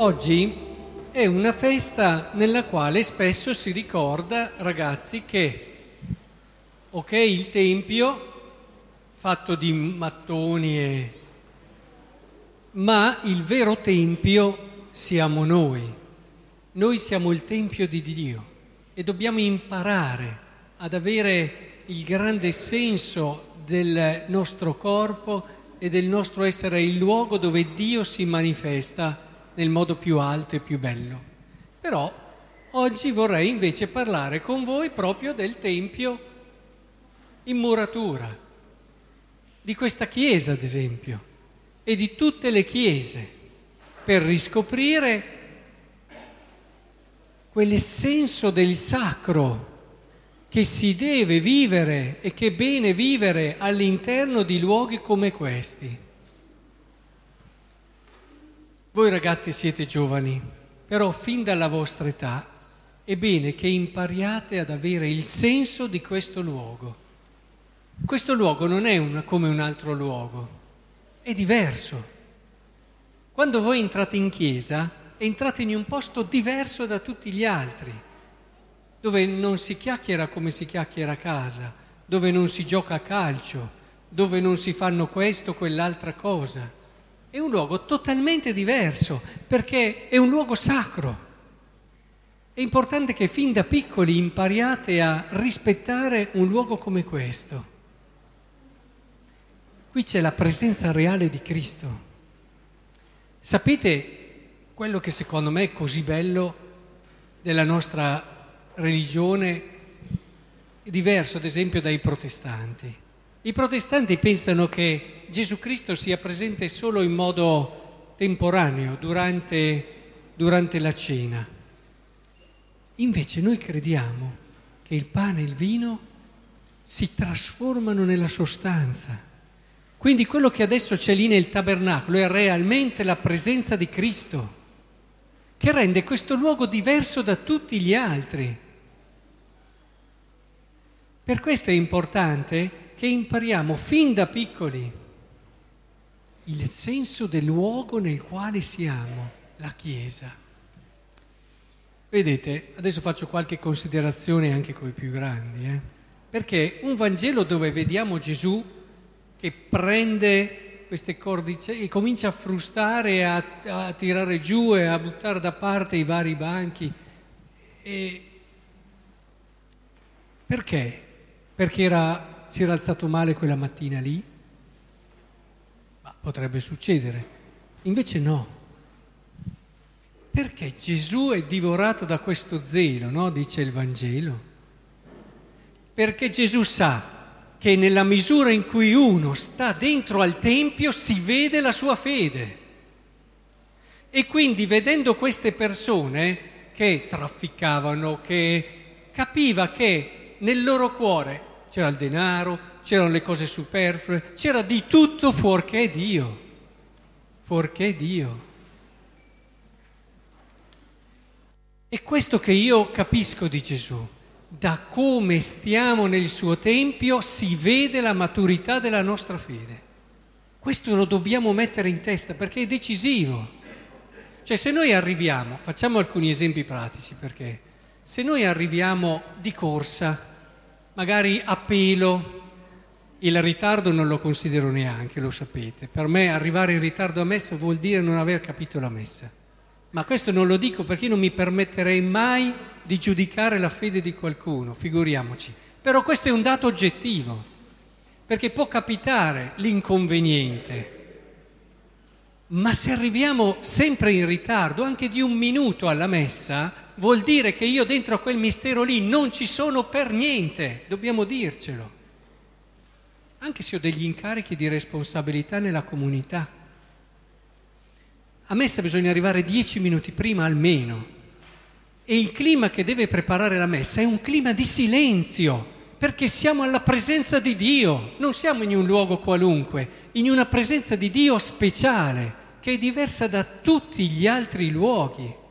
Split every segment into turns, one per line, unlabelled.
Oggi è una festa nella quale spesso si ricorda, ragazzi, che, ok, il Tempio, fatto di mattoni e... ma il vero Tempio siamo noi. Noi siamo il Tempio di Dio e dobbiamo imparare ad avere il grande senso del nostro corpo e del nostro essere il luogo dove Dio si manifesta nel modo più alto e più bello. Però oggi vorrei invece parlare con voi proprio del Tempio in muratura, di questa chiesa ad esempio, e di tutte le chiese, per riscoprire quell'essenso del sacro che si deve vivere e che è bene vivere all'interno di luoghi come questi. Voi ragazzi siete giovani, però fin dalla vostra età è bene che impariate ad avere il senso di questo luogo. Questo luogo non è una, come un altro luogo, è diverso. Quando voi entrate in chiesa, entrate in un posto diverso da tutti gli altri, dove non si chiacchiera come si chiacchiera a casa, dove non si gioca a calcio, dove non si fanno questo o quell'altra cosa è un luogo totalmente diverso perché è un luogo sacro. È importante che fin da piccoli impariate a rispettare un luogo come questo. Qui c'è la presenza reale di Cristo. Sapete quello che secondo me è così bello della nostra religione? È diverso ad esempio dai protestanti. I protestanti pensano che Gesù Cristo sia presente solo in modo temporaneo, durante, durante la cena. Invece noi crediamo che il pane e il vino si trasformano nella sostanza. Quindi quello che adesso c'è lì nel tabernacolo è realmente la presenza di Cristo, che rende questo luogo diverso da tutti gli altri. Per questo è importante che impariamo fin da piccoli il senso del luogo nel quale siamo, la Chiesa. Vedete, adesso faccio qualche considerazione anche con i più grandi, eh? perché un Vangelo dove vediamo Gesù che prende queste cordice e comincia a frustare, a, a tirare giù e a buttare da parte i vari banchi. E perché? Perché era si era alzato male quella mattina lì? Ma potrebbe succedere. Invece no. Perché Gesù è divorato da questo zelo, no? Dice il Vangelo. Perché Gesù sa che nella misura in cui uno sta dentro al Tempio si vede la sua fede. E quindi vedendo queste persone che trafficavano, che capiva che nel loro cuore c'era il denaro, c'erano le cose superflue, c'era di tutto fuorché Dio, fuorché Dio. E questo che io capisco di Gesù, da come stiamo nel suo Tempio si vede la maturità della nostra fede. Questo lo dobbiamo mettere in testa perché è decisivo. Cioè se noi arriviamo, facciamo alcuni esempi pratici perché se noi arriviamo di corsa, magari a pelo. Il ritardo non lo considero neanche, lo sapete. Per me arrivare in ritardo a messa vuol dire non aver capito la messa. Ma questo non lo dico perché non mi permetterei mai di giudicare la fede di qualcuno, figuriamoci. Però questo è un dato oggettivo, perché può capitare l'inconveniente. Ma se arriviamo sempre in ritardo, anche di un minuto alla messa, vuol dire che io dentro a quel mistero lì non ci sono per niente, dobbiamo dircelo. Anche se ho degli incarichi di responsabilità nella comunità. A messa bisogna arrivare dieci minuti prima almeno. E il clima che deve preparare la messa è un clima di silenzio, perché siamo alla presenza di Dio, non siamo in un luogo qualunque, in una presenza di Dio speciale, che è diversa da tutti gli altri luoghi.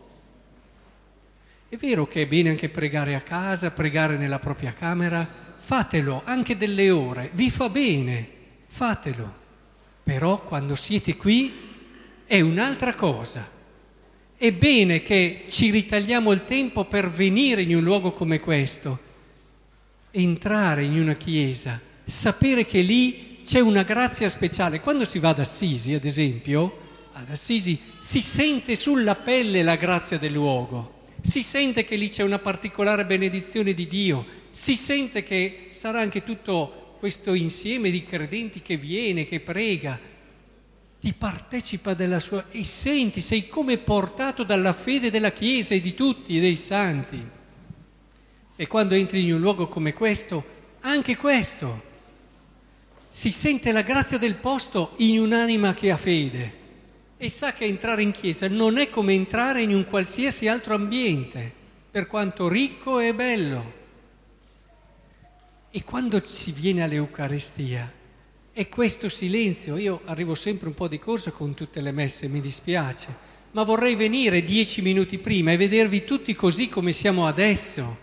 Vero che è bene anche pregare a casa, pregare nella propria camera, fatelo anche delle ore, vi fa bene, fatelo. Però quando siete qui è un'altra cosa, è bene che ci ritagliamo il tempo per venire in un luogo come questo, entrare in una chiesa, sapere che lì c'è una grazia speciale. Quando si va ad Assisi, ad esempio, ad Assisi si sente sulla pelle la grazia del luogo, si sente che lì c'è una particolare benedizione di Dio, si sente che sarà anche tutto questo insieme di credenti che viene, che prega, ti partecipa della sua e senti, sei come portato dalla fede della Chiesa e di tutti e dei santi. E quando entri in un luogo come questo, anche questo, si sente la grazia del posto in un'anima che ha fede e sa che entrare in chiesa non è come entrare in un qualsiasi altro ambiente, per quanto ricco e bello. E quando si viene all'Eucaristia, è questo silenzio. Io arrivo sempre un po' di corsa con tutte le messe, mi dispiace, ma vorrei venire dieci minuti prima e vedervi tutti così come siamo adesso,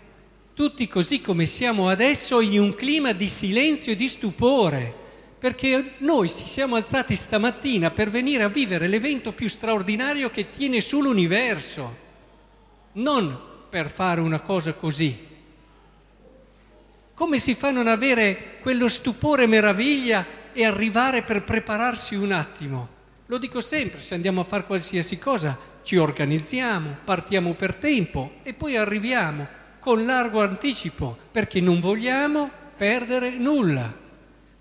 tutti così come siamo adesso in un clima di silenzio e di stupore perché noi ci siamo alzati stamattina per venire a vivere l'evento più straordinario che tiene sull'universo, non per fare una cosa così. Come si fa a non avere quello stupore meraviglia e arrivare per prepararsi un attimo? Lo dico sempre, se andiamo a fare qualsiasi cosa ci organizziamo, partiamo per tempo e poi arriviamo con largo anticipo perché non vogliamo perdere nulla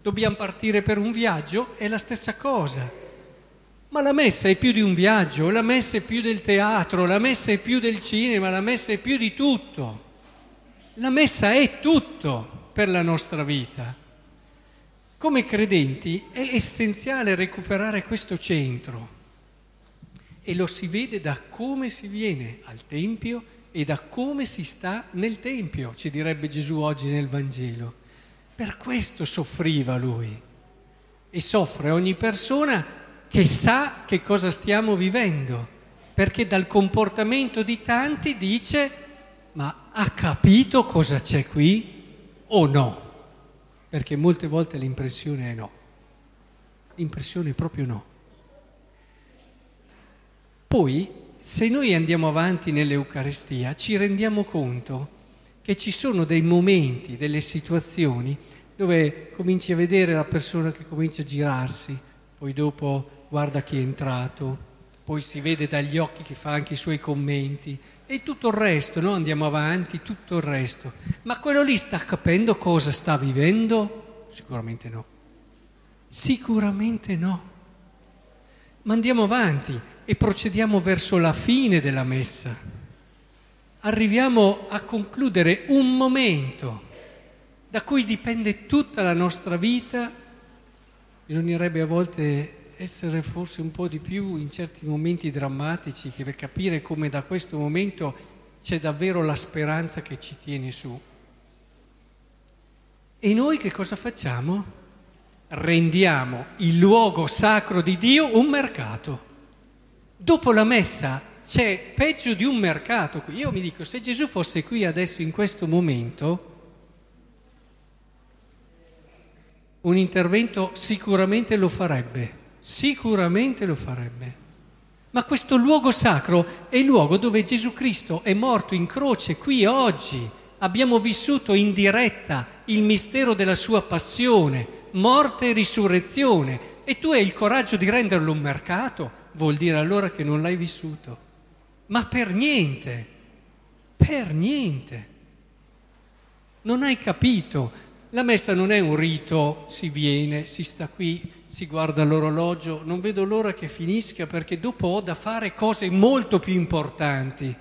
dobbiamo partire per un viaggio, è la stessa cosa. Ma la messa è più di un viaggio, la messa è più del teatro, la messa è più del cinema, la messa è più di tutto. La messa è tutto per la nostra vita. Come credenti è essenziale recuperare questo centro e lo si vede da come si viene al Tempio e da come si sta nel Tempio, ci direbbe Gesù oggi nel Vangelo. Per questo soffriva lui e soffre ogni persona che sa che cosa stiamo vivendo, perché dal comportamento di tanti dice ma ha capito cosa c'è qui o no? Perché molte volte l'impressione è no, l'impressione è proprio no. Poi, se noi andiamo avanti nell'Eucarestia, ci rendiamo conto che ci sono dei momenti, delle situazioni dove cominci a vedere la persona che comincia a girarsi, poi dopo guarda chi è entrato, poi si vede dagli occhi che fa anche i suoi commenti e tutto il resto, no? andiamo avanti, tutto il resto. Ma quello lì sta capendo cosa sta vivendo? Sicuramente no. Sicuramente no. Ma andiamo avanti e procediamo verso la fine della messa arriviamo a concludere un momento da cui dipende tutta la nostra vita, bisognerebbe a volte essere forse un po' di più in certi momenti drammatici per capire come da questo momento c'è davvero la speranza che ci tiene su. E noi che cosa facciamo? Rendiamo il luogo sacro di Dio un mercato. Dopo la messa c'è peggio di un mercato qui. Io mi dico, se Gesù fosse qui adesso in questo momento, un intervento sicuramente lo farebbe, sicuramente lo farebbe. Ma questo luogo sacro è il luogo dove Gesù Cristo è morto in croce qui oggi. Abbiamo vissuto in diretta il mistero della sua passione, morte e risurrezione. E tu hai il coraggio di renderlo un mercato? Vuol dire allora che non l'hai vissuto ma per niente, per niente. Non hai capito. La messa non è un rito, si viene, si sta qui, si guarda l'orologio, non vedo l'ora che finisca perché dopo ho da fare cose molto più importanti.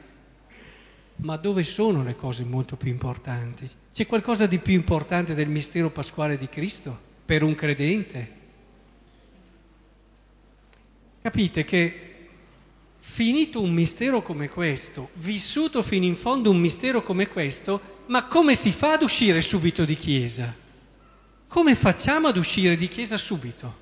Ma dove sono le cose molto più importanti? C'è qualcosa di più importante del mistero pasquale di Cristo per un credente? Capite che finito un mistero come questo, vissuto fino in fondo un mistero come questo, ma come si fa ad uscire subito di chiesa? Come facciamo ad uscire di chiesa subito?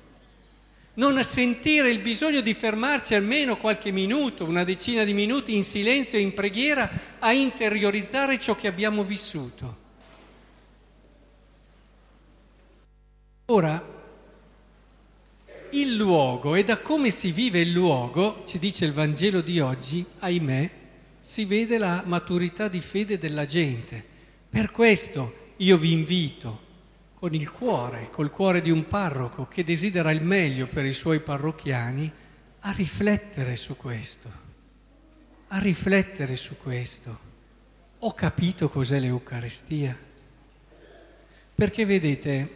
Non sentire il bisogno di fermarci almeno qualche minuto, una decina di minuti in silenzio e in preghiera a interiorizzare ciò che abbiamo vissuto. Ora, il luogo e da come si vive il luogo, ci dice il Vangelo di oggi, ahimè, si vede la maturità di fede della gente. Per questo io vi invito con il cuore, col cuore di un parroco che desidera il meglio per i suoi parrocchiani, a riflettere su questo, a riflettere su questo. Ho capito cos'è l'Eucaristia? Perché vedete,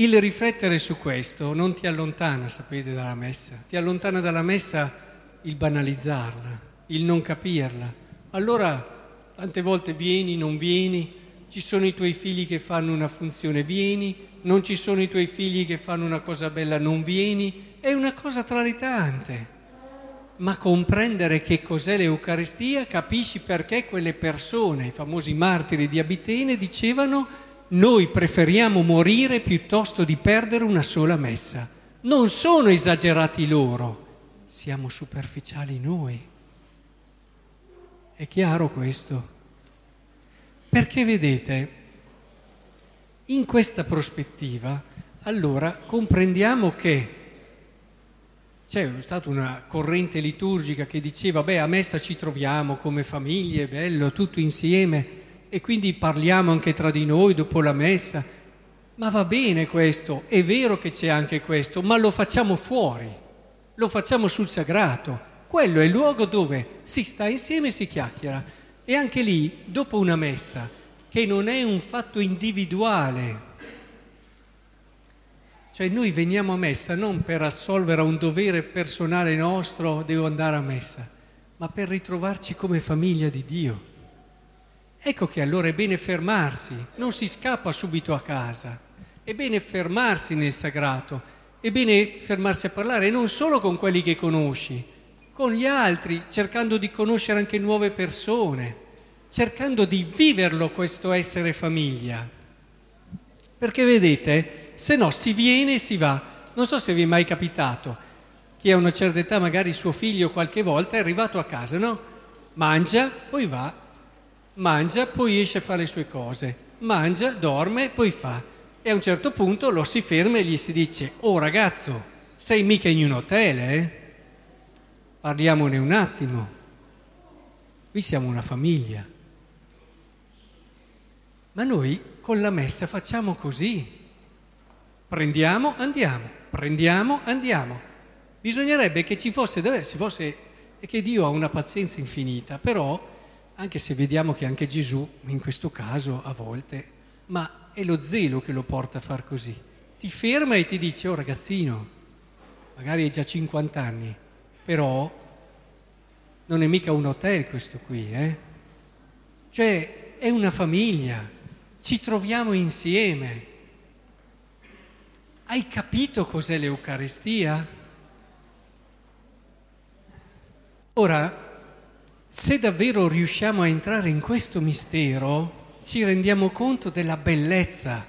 il riflettere su questo non ti allontana, sapete, dalla messa, ti allontana dalla messa il banalizzarla, il non capirla. Allora tante volte vieni, non vieni, ci sono i tuoi figli che fanno una funzione, vieni, non ci sono i tuoi figli che fanno una cosa bella, non vieni, è una cosa tra le tante. Ma comprendere che cos'è l'Eucaristia, capisci perché quelle persone, i famosi martiri di Abitene, dicevano noi preferiamo morire piuttosto di perdere una sola messa. Non sono esagerati loro, siamo superficiali noi. È chiaro questo? Perché vedete, in questa prospettiva, allora comprendiamo che c'è stata una corrente liturgica che diceva, beh, a messa ci troviamo come famiglie, bello, tutto insieme, e quindi parliamo anche tra di noi dopo la messa. Ma va bene questo, è vero che c'è anche questo, ma lo facciamo fuori, lo facciamo sul sagrato. Quello è il luogo dove si sta insieme e si chiacchiera. E anche lì, dopo una messa, che non è un fatto individuale, cioè noi veniamo a messa non per assolvere a un dovere personale nostro, devo andare a messa, ma per ritrovarci come famiglia di Dio. Ecco che allora è bene fermarsi, non si scappa subito a casa, è bene fermarsi nel sagrato, è bene fermarsi a parlare non solo con quelli che conosci, con gli altri, cercando di conoscere anche nuove persone, cercando di viverlo questo essere famiglia. Perché vedete, se no si viene e si va. Non so se vi è mai capitato, chi ha una certa età, magari suo figlio qualche volta è arrivato a casa, no? Mangia, poi va, mangia, poi esce a fare le sue cose, mangia, dorme, poi fa. E a un certo punto lo si ferma e gli si dice, oh ragazzo, sei mica in un hotel, eh? Parliamone un attimo. Qui siamo una famiglia. Ma noi con la messa facciamo così. Prendiamo, andiamo, prendiamo, andiamo. Bisognerebbe che ci fosse, deve, fosse, che Dio ha una pazienza infinita, però, anche se vediamo che anche Gesù, in questo caso, a volte, ma è lo zelo che lo porta a far così. Ti ferma e ti dice, oh ragazzino, magari hai già 50 anni, però non è mica un hotel questo qui, eh? Cioè è una famiglia, ci troviamo insieme. Hai capito cos'è l'Eucaristia? Ora, se davvero riusciamo a entrare in questo mistero, ci rendiamo conto della bellezza,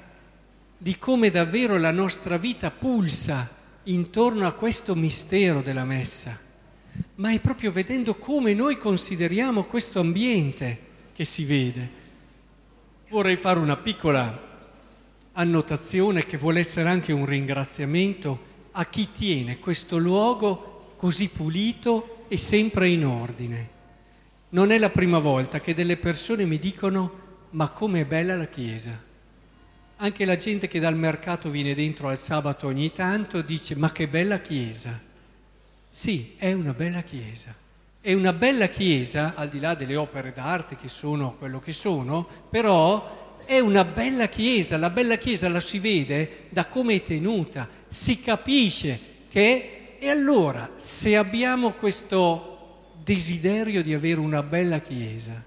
di come davvero la nostra vita pulsa intorno a questo mistero della messa, ma è proprio vedendo come noi consideriamo questo ambiente che si vede. Vorrei fare una piccola annotazione che vuole essere anche un ringraziamento a chi tiene questo luogo così pulito e sempre in ordine. Non è la prima volta che delle persone mi dicono ma com'è bella la Chiesa. Anche la gente che dal mercato viene dentro al sabato ogni tanto dice ma che bella chiesa. Sì, è una bella chiesa. È una bella chiesa, al di là delle opere d'arte che sono quello che sono, però è una bella chiesa. La bella chiesa la si vede da come è tenuta, si capisce che... E allora, se abbiamo questo desiderio di avere una bella chiesa,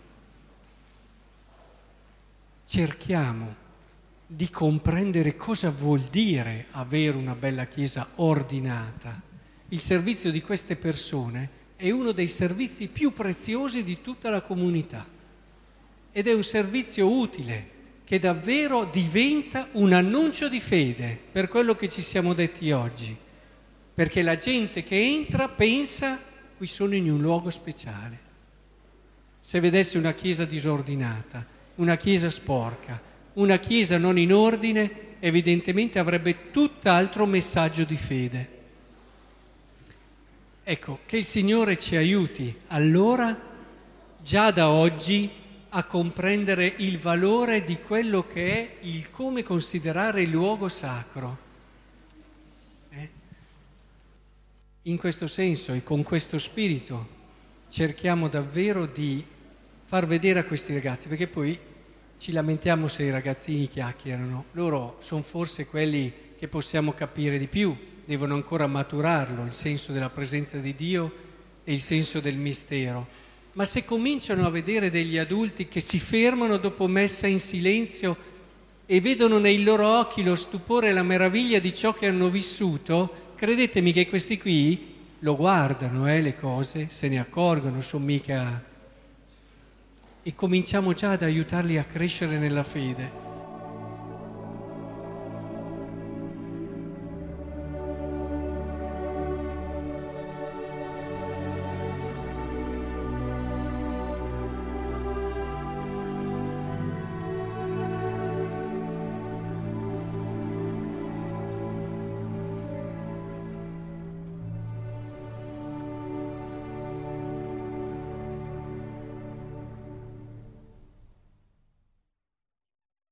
cerchiamo di comprendere cosa vuol dire avere una bella chiesa ordinata. Il servizio di queste persone è uno dei servizi più preziosi di tutta la comunità ed è un servizio utile che davvero diventa un annuncio di fede per quello che ci siamo detti oggi, perché la gente che entra pensa qui sono in un luogo speciale. Se vedesse una chiesa disordinata, una chiesa sporca, una Chiesa non in ordine evidentemente avrebbe tutt'altro messaggio di fede. Ecco, che il Signore ci aiuti allora, già da oggi, a comprendere il valore di quello che è il come considerare il luogo sacro. Eh? In questo senso e con questo spirito cerchiamo davvero di far vedere a questi ragazzi, perché poi ci lamentiamo se i ragazzini chiacchierano, loro sono forse quelli che possiamo capire di più, devono ancora maturarlo, il senso della presenza di Dio e il senso del mistero. Ma se cominciano a vedere degli adulti che si fermano dopo messa in silenzio e vedono nei loro occhi lo stupore e la meraviglia di ciò che hanno vissuto, credetemi che questi qui lo guardano, eh, le cose, se ne accorgono, sono mica... E cominciamo già ad aiutarli a crescere nella fede.